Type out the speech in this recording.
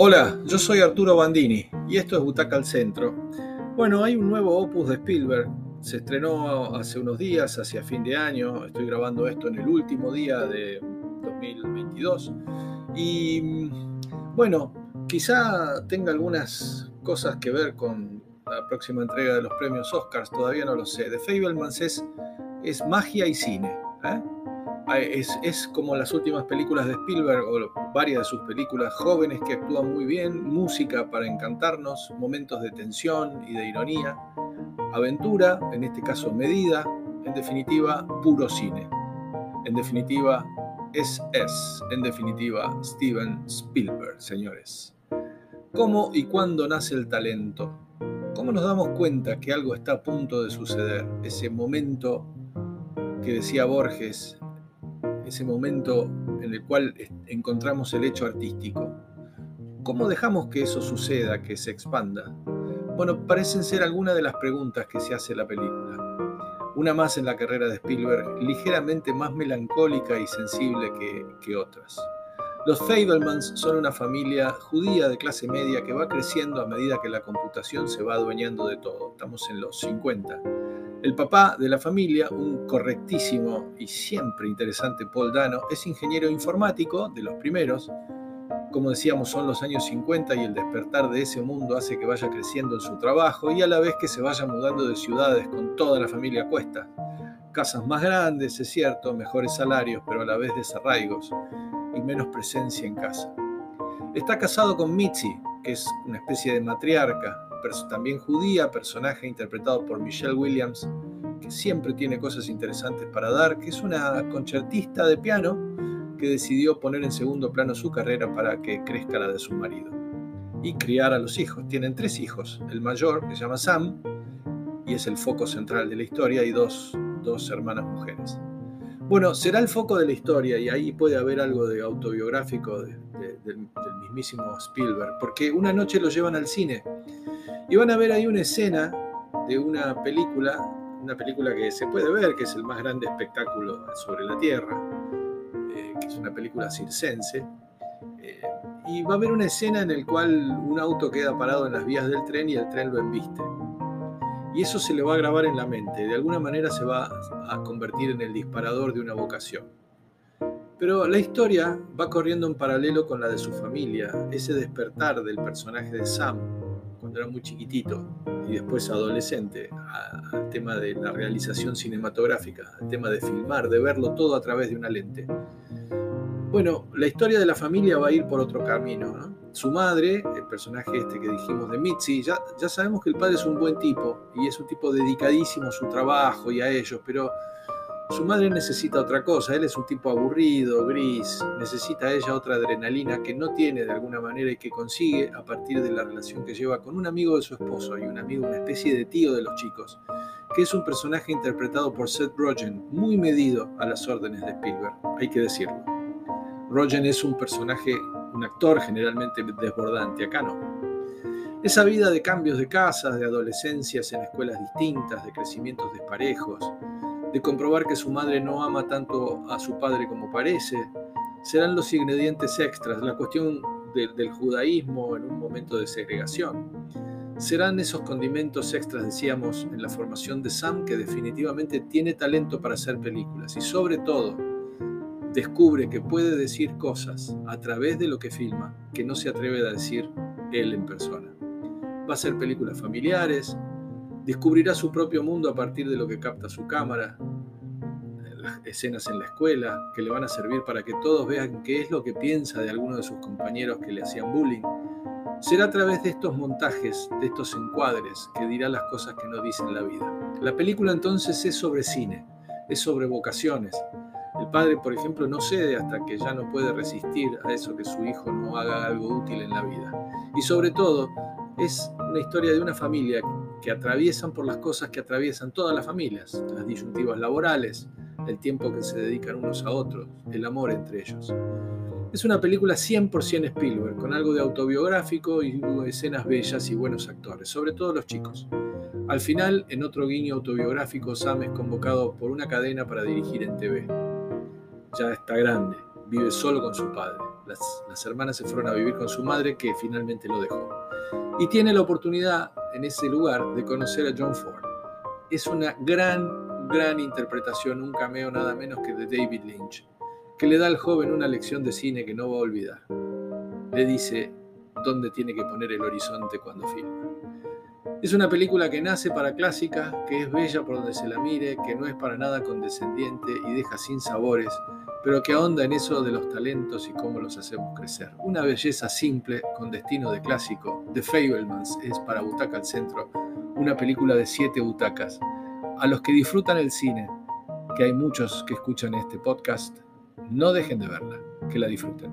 Hola, yo soy Arturo Bandini y esto es Butaca al Centro. Bueno, hay un nuevo opus de Spielberg. Se estrenó hace unos días, hacia fin de año. Estoy grabando esto en el último día de 2022. Y bueno, quizá tenga algunas cosas que ver con la próxima entrega de los premios Oscars, todavía no lo sé. The Fablemans es, es magia y cine. ¿eh? Es, como las últimas películas de Spielberg o varias de sus películas, jóvenes que actúan muy bien, música para encantarnos, momentos de tensión y de ironía, aventura, en este caso medida, en definitiva, puro cine. En definitiva, es es, en definitiva, Steven Spielberg, señores. ¿Cómo y cuándo nace el talento? ¿Cómo nos damos cuenta que algo está a punto de suceder? Ese momento que decía Borges, ese momento en el cual encontramos el hecho artístico. ¿Cómo dejamos que eso suceda, que se expanda? Bueno, parecen ser algunas de las preguntas que se hace la película. Una más en la carrera de Spielberg, ligeramente más melancólica y sensible que, que otras. Los Fablemans son una familia judía de clase media que va creciendo a medida que la computación se va adueñando de todo. Estamos en los 50 el papá de la familia, un correctísimo y siempre interesante Paul Dano, es ingeniero informático de los primeros. Como decíamos, son los años 50 y el despertar de ese mundo hace que vaya creciendo en su trabajo y a la vez que se vaya mudando de ciudades con toda la familia a cuesta. Casas más grandes, es cierto, mejores salarios, pero a la vez desarraigos y menos presencia en casa. Está casado con Mitzi, que es una especie de matriarca, también judía, personaje interpretado por Michelle Williams, que siempre tiene cosas interesantes para dar, que es una concertista de piano que decidió poner en segundo plano su carrera para que crezca la de su marido. Y criar a los hijos. Tienen tres hijos. El mayor, que se llama Sam, y es el foco central de la historia, y dos, hermanas mujeres. Bueno, será el foco de la historia y ahí puede haber algo de autobiográfico del mismísimo Spielberg, porque una noche lo llevan al cine y van a ver ahí una escena de una película, una película que se puede ver, que es el más grande espectáculo sobre la Tierra, eh, que es una película circense. Eh, y va a haber una escena en la cual un auto queda parado en las vías del tren y el tren lo embiste. Y eso se le va a grabar en la mente, de alguna manera se va a convertir en el disparador de una vocación. Pero la historia va corriendo en paralelo con la de su familia, ese despertar del personaje de Sam, cuando era muy chiquitito y después adolescente, al tema de la realización cinematográfica, al tema de filmar, de verlo todo a través de una lente. Bueno, la historia de la familia va a ir por otro camino. Su madre, el personaje este que dijimos de Mitzi, ya, ya sabemos que el padre es un buen tipo y es un tipo dedicadísimo a su trabajo y a ellos, pero su madre necesita otra cosa, él es un tipo aburrido, gris, necesita ella otra adrenalina que no tiene de alguna manera y que consigue a partir de la relación que lleva con un amigo de su esposo y un amigo, una especie de tío de los chicos, que es un personaje interpretado por Seth Rogen, muy medido a las órdenes de Spielberg, hay que decirlo. Rogen es un personaje, un actor generalmente desbordante, acá no. Esa vida de cambios de casas, de adolescencias en escuelas distintas, de crecimientos desparejos, de comprobar que su madre no ama tanto a su padre como parece, serán los ingredientes extras, la cuestión del judaísmo en un momento de segregación. Serán esos condimentos extras, decíamos, en la formación de Sam, que definitivamente tiene talento para hacer películas y sobre todo descubre que puede decir cosas a través de lo que filma que no se atreve a decir él en persona. Va a ser películas familiares, descubrirá su propio mundo a partir de lo que capta su cámara, las escenas en la escuela, que le van a servir para que todos vean qué es lo que piensa de alguno de sus compañeros que le hacían bullying. Será a través de estos montajes, de estos encuadres, que dirá las cosas que no dicen la vida. La película entonces es sobre cine, es sobre vocaciones. El padre, por ejemplo, no cede hasta que ya no puede resistir a eso que su hijo no haga algo útil en la vida. Y sobre todo, es una historia de una familia que atraviesan por las cosas que atraviesan todas las familias, las disyuntivas laborales, el tiempo que se dedican unos a otros, el amor entre ellos. Es una película 100% Spielberg, con algo de autobiográfico y escenas bellas y buenos actores, sobre todo los chicos. Al final, en otro guiño autobiográfico, Sam es convocado por una cadena para dirigir en TV. Ya está grande, vive solo con su padre. Las, las hermanas se fueron a vivir con su madre que finalmente lo dejó. Y tiene la oportunidad en ese lugar de conocer a John Ford. Es una gran, gran interpretación, un cameo nada menos que de David Lynch, que le da al joven una lección de cine que no va a olvidar. Le dice dónde tiene que poner el horizonte cuando filma. Es una película que nace para clásica, que es bella por donde se la mire, que no es para nada condescendiente y deja sin sabores, pero que ahonda en eso de los talentos y cómo los hacemos crecer. Una belleza simple, con destino de clásico. The Fablemans es para Butaca al Centro, una película de siete butacas. A los que disfrutan el cine, que hay muchos que escuchan este podcast, no dejen de verla, que la disfruten.